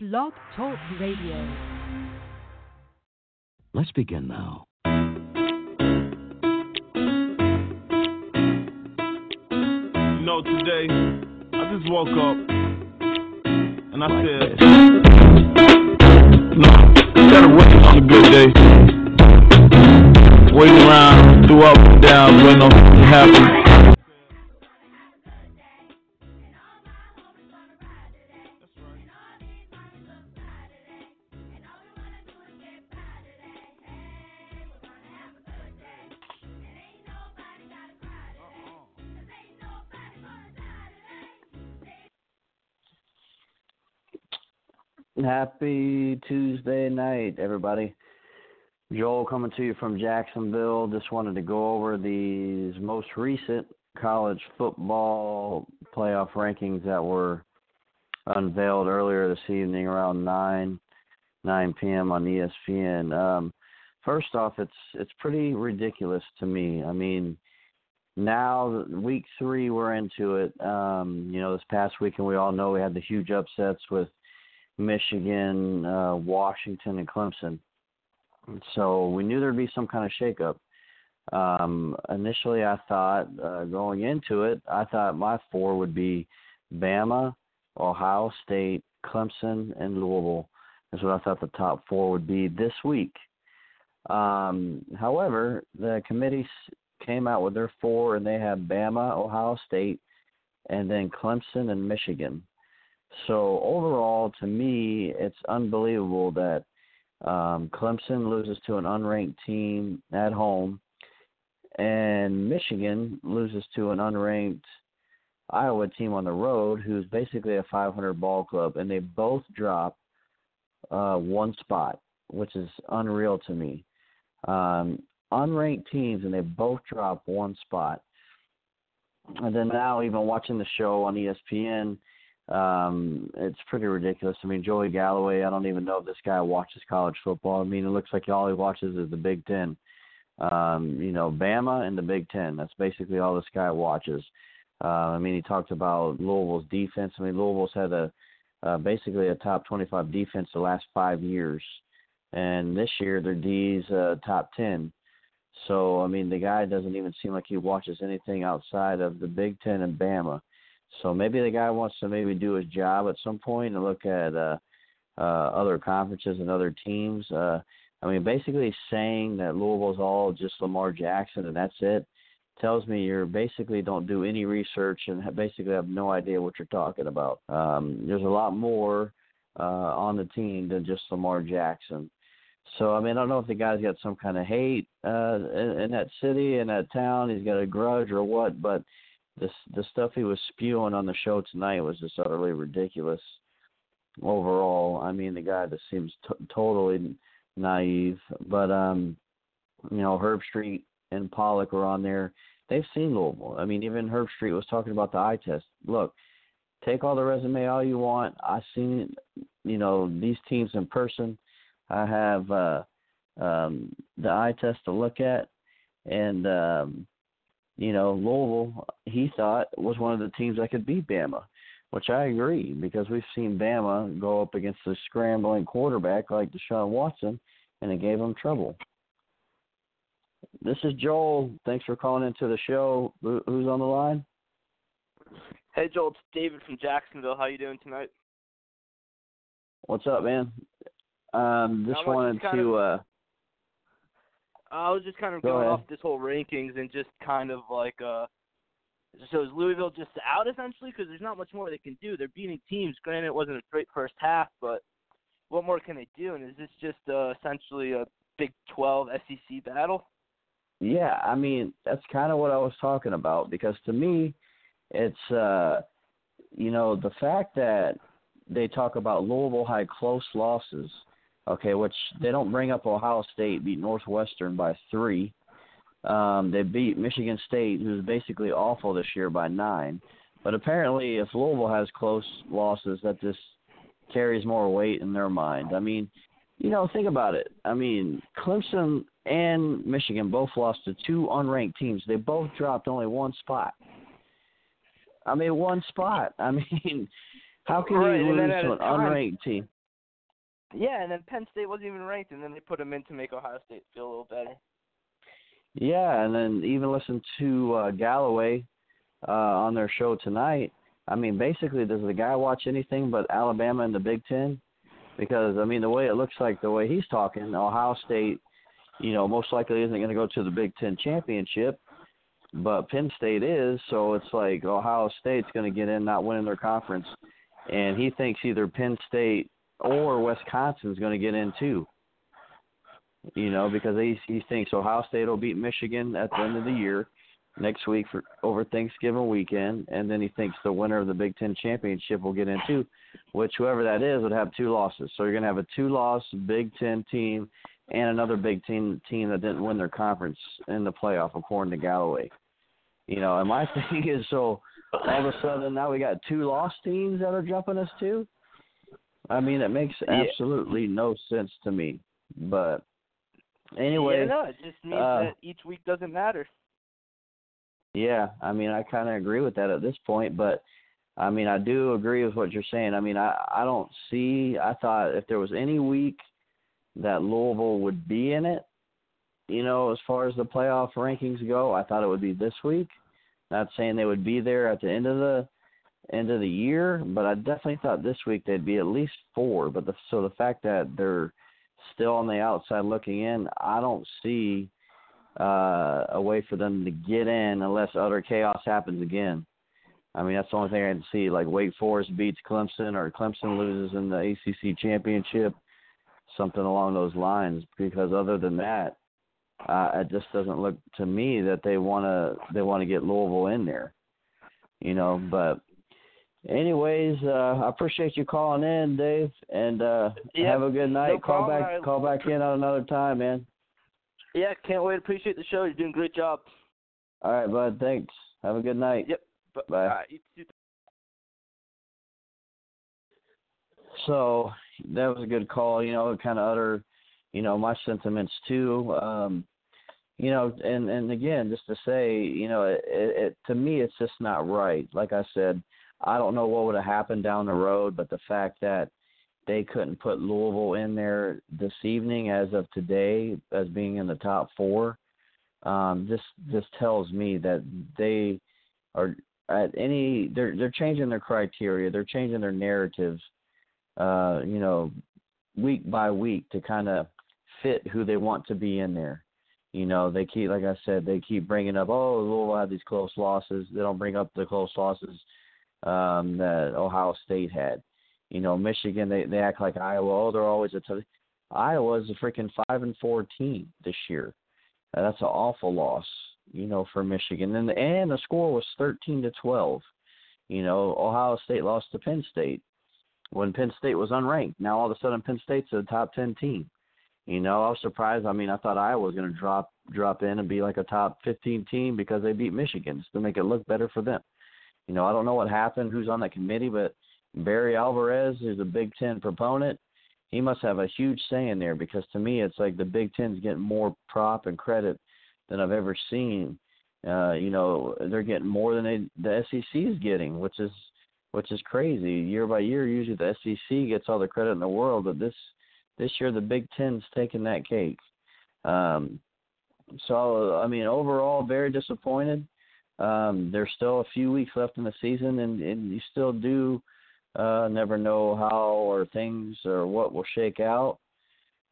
Blog Talk Radio. Let's begin now. You know, today, I just woke up and I Like said, this. no, instead of waiting on a good day, waiting around, through up and down, waiting on something Happy Tuesday night, everybody. Joel coming to you from Jacksonville. Just wanted to go over these most recent college football playoff rankings that were unveiled earlier this evening around 9 9 p.m. on ESPN. Um, first off, it's it's pretty ridiculous to me. I mean, now week three we're into it. Um, you know, this past weekend we all know we had the huge upsets with Michigan, uh, Washington, and Clemson. So we knew there'd be some kind of shakeup. Um, initially, I thought uh, going into it, I thought my four would be Bama, Ohio State, Clemson, and Louisville. Is what I thought the top four would be this week. Um, however, the committee came out with their four, and they have Bama, Ohio State, and then Clemson and Michigan. So overall, to me, it's unbelievable that um, Clemson loses to an unranked team at home, and Michigan loses to an unranked Iowa team on the road, who's basically a 500 ball club, and they both drop uh, one spot, which is unreal to me. Um, unranked teams, and they both drop one spot. And then now, even watching the show on ESPN, um, it's pretty ridiculous. I mean, Joey Galloway, I don't even know if this guy watches college football. I mean, it looks like all he watches is the Big Ten. Um, you know, Bama and the Big Ten. That's basically all this guy watches. Uh, I mean, he talked about Louisville's defense. I mean, Louisville's had a uh, basically a top 25 defense the last five years, and this year their D's uh, top 10. So, I mean, the guy doesn't even seem like he watches anything outside of the Big Ten and Bama. So maybe the guy wants to maybe do his job at some point and look at uh, uh, other conferences and other teams. Uh, I mean, basically saying that Louisville's all just Lamar Jackson and that's it tells me you're basically don't do any research and basically have no idea what you're talking about. Um, there's a lot more uh, on the team than just Lamar Jackson. So I mean, I don't know if the guy's got some kind of hate uh, in, in that city, in that town. He's got a grudge or what, but the the stuff he was spewing on the show tonight was just utterly ridiculous. Overall, I mean, the guy just seems t- totally naive. But um, you know, Herbstreit and Pollack were on there. They've seen Louisville. I mean, even Herbstreit was talking about the eye test. Look, take all the resume all you want. I've seen, you know, these teams in person. I have uh, um, the eye test to look at, and um, you know, Louisville, he thought was one of the teams that could beat Bama, which I agree because we've seen Bama go up against a scrambling quarterback like Deshaun Watson, and it gave them trouble. This is Joel. Thanks for calling into the show. Who's on the line? Hey Joel, it's David from Jacksonville. How you doing tonight? What's up, man? Um, just wanted to. of- uh I was just kind of Go going ahead. off this whole rankings and just kind of like, uh, so is Louisville just out essentially? Because there's not much more they can do. They're beating teams. Granted, it wasn't a great first half, but what more can they do? And is this just uh, essentially a Big 12 SEC battle? Yeah, I mean that's kind of what I was talking about because to me, it's uh, you know the fact that they talk about Louisville had close losses, okay, which they don't bring up. Ohio State beat Northwestern by three. Um, they beat Michigan State, who's basically awful this year, by nine. But apparently, if Louisville has close losses, that just carries more weight in their mind. I mean, you know, think about it. I mean, Clemson and Michigan both lost to two unranked teams. They both dropped only one spot. I mean, one spot. I mean, how can Right, you lose to an unranked team? Yeah, and then Penn State wasn't even ranked, and then they put them in to make Ohio State feel a little better. Yeah, and then even listen to uh, Galloway uh, on their show tonight. I mean, basically, does the guy watch anything but Alabama and the Big Ten? Because I mean, the way it looks like, the way he's talking, Ohio State, you know, most likely isn't going to go to the Big Ten championship, but Penn State is. So it's like Ohio State's going to get in, not winning their conference, and he thinks either Penn State or Wisconsin's going to get in too. You know, because he he thinks Ohio State will beat Michigan at the end of the year next week for over Thanksgiving weekend, and then he thinks the winner of the Big Ten championship will get in too, which whoever that is would have two losses. So you're going to have a two-loss Big Ten team and another Big Ten team that didn't win their conference in the playoff, according to Galloway. You know, and my thing is, so all of a sudden now we got two lost teams that are jumping us too. I mean, it makes absolutely no sense to me. But anyway, yeah, no, it just means uh, that each week doesn't matter. Yeah, I mean, I kind of agree with that at this point, but I mean, I do agree with what you're saying. I mean, I I don't see. I thought if there was any week that Louisville would be in it, you know, as far as the playoff rankings go, I thought it would be this week. Not saying they would be there at the end of the end of the year, but I definitely thought this week they'd be at least four. But the, so the fact that they're still on the outside looking in, I don't see uh, a way for them to get in unless utter chaos happens again. I mean, that's the only thing I can see. Like Wake Forest beats Clemson, or Clemson loses in the ACC championship, something along those lines. Because other than that, uh, it just doesn't look to me that they want to they want to get Louisville in there. You know, but anyways, uh, I appreciate you calling in, Dave, and uh, Yep, have a good night. no call problem. back call back in on another time, man. Yeah, can't wait. Appreciate the show. You're doing a great job. All right, bud. Thanks. Have a good night. Yep. Bye. You, So that was a good call. You know, kind of utter, you know, my sentiments too. Um, you know, and and again, just to say, you know, it, it, to me, it's just not right. Like I said, I don't know what would have happened down the road, but the fact that they couldn't put Louisville in there this evening, as of today, as being in the top four, um, just just tells me that they are at any they're they're changing their criteria, they're changing their narratives uh, you know, week by week to kind of fit who they want to be in there. You know, they keep, like I said, they keep bringing up, oh, Louisville had these close losses. They don't bring up the close losses um, that Ohio State had. You know, Michigan, they they act like Iowa. Oh, they're always a tough. Iowa's a freaking five and four team this year. Uh, that's an awful loss, you know, for Michigan. And the and the score was thirteen to twelve. You know, Ohio State lost to Penn State when Penn State was unranked. Now all of a sudden Penn State's a top ten team. You know, I was surprised. I mean, I thought Iowa was going to drop drop in and be like a top 15 team because they beat Michigan just to make it look better for them. You know, I don't know what happened, who's on that committee, but Barry Alvarez is a Big Ten proponent. He must have a huge say in there because to me, it's like the Big Ten's getting more prop and credit than I've ever seen. Uh, you know, they're getting more than they, the SEC is getting, which is which is crazy. Year by year, usually the SEC gets all the credit in the world, but this this year the Big Ten's taking that cake. Um, so I mean, overall, very disappointed. Um, there's still a few weeks left in the season, and, and you still do uh, never know how or things or what will shake out.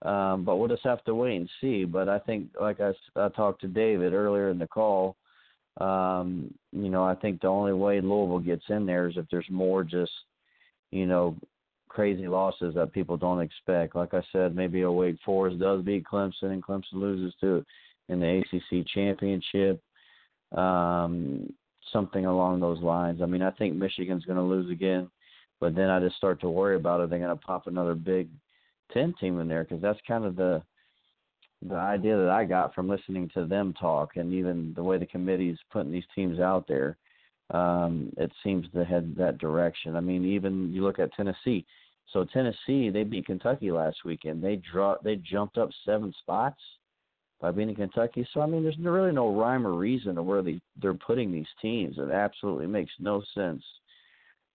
Um, but we'll just have to wait and see. But I think, like I, I talked to David earlier in the call, um, you know, I think the only way Louisville gets in there is if there's more just, you know, crazy losses that people don't expect. Like I said, maybe a Wake Forest does beat Clemson and Clemson loses to in the ACC championship. Um, something along those lines. I mean, I think Michigan's going to lose again, but then I just start to worry about it. They're going to pop another Big Ten team in there because that's kind of the the idea that I got from listening to them talk and even the way the committee's putting these teams out there, um, it seems to head that direction. I mean, even you look at Tennessee. So Tennessee, they beat Kentucky last weekend. They draw they jumped up seven spots by being in Kentucky. So I mean, there's really no rhyme or reason to where they they're putting these teams. It absolutely makes no sense.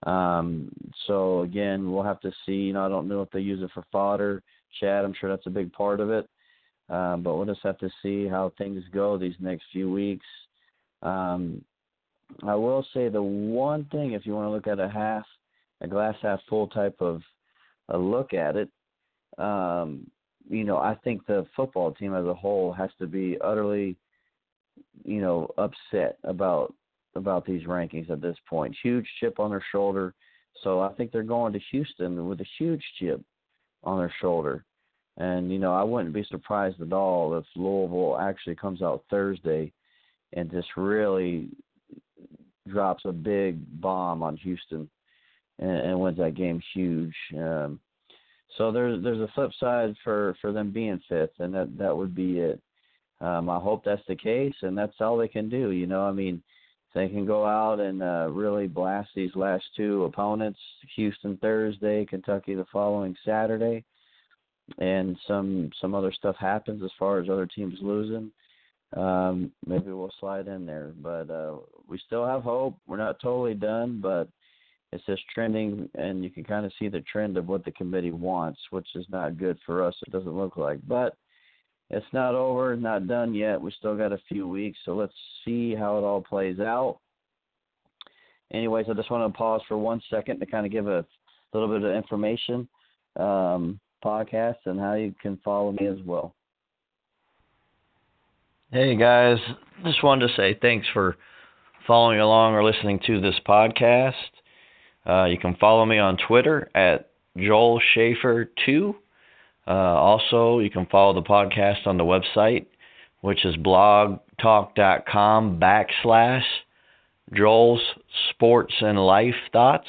Um, so again, we'll have to see. You know, I don't know if they use it for fodder, Chad. I'm sure that's a big part of it. Um, but we'll just have to see how things go these next few weeks. Um, I will say the one thing, if you want to look at a half, a glass half full type of a look at it, um, you know, I think the football team as a whole has to be utterly, you know, upset about about these rankings at this point. Huge chip on their shoulder. So I think they're going to Houston with a huge chip on their shoulder. And, you know, I wouldn't be surprised at all if Louisville actually comes out Thursday and just really drops a big bomb on Houston and, and wins that game huge. Um, so there's there's a flip side for for them being fifth, and that that would be it. Um, I hope that's the case, and that's all they can do. You know, I mean, they can go out and uh, really blast these last two opponents: Houston Thursday, Kentucky the following Saturday, and some some other stuff happens as far as other teams losing. Um, maybe we'll slide in there, but uh, we still have hope. We're not totally done, but it's just trending, and you can kind of see the trend of what the committee wants, which is not good for us. It doesn't look like, but it's not over, not done yet. We still got a few weeks, so let's see how it all plays out. Anyways, I just want to pause for one second to kind of give a little bit of information, um, podcast, and how you can follow me as well. Hey guys, just wanted to say thanks for following along or listening to this podcast. Uh, you can follow me on Twitter at Joel Schaefer2. Uh, also, you can follow the podcast on the website, which is blogtalk.com backslash Joel's Sports and Life Thoughts.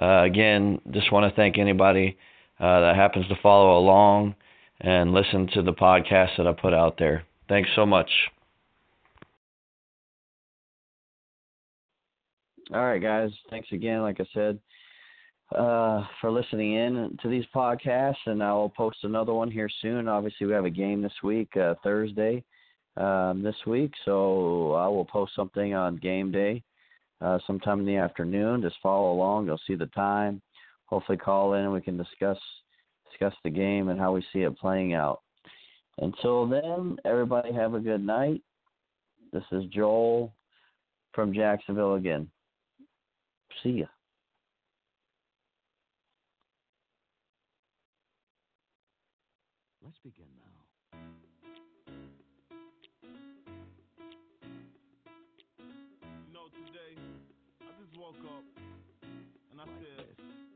Uh, again, just want to thank anybody uh, that happens to follow along and listen to the podcast that I put out there. Thanks so much. All right, guys. Thanks again, like I said, uh, for listening in to these podcasts. And I will post another one here soon. Obviously, we have a game this week, uh, Thursday, um, this week. So I will post something on game day uh, sometime in the afternoon. Just follow along. You'll see the time. Hopefully, call in and we can discuss discuss the game and how we see it playing out. Until then, everybody have a good night. This is Joel from Jacksonville again. See ya. Let's begin now. You know, today I just woke up and I Like said, this.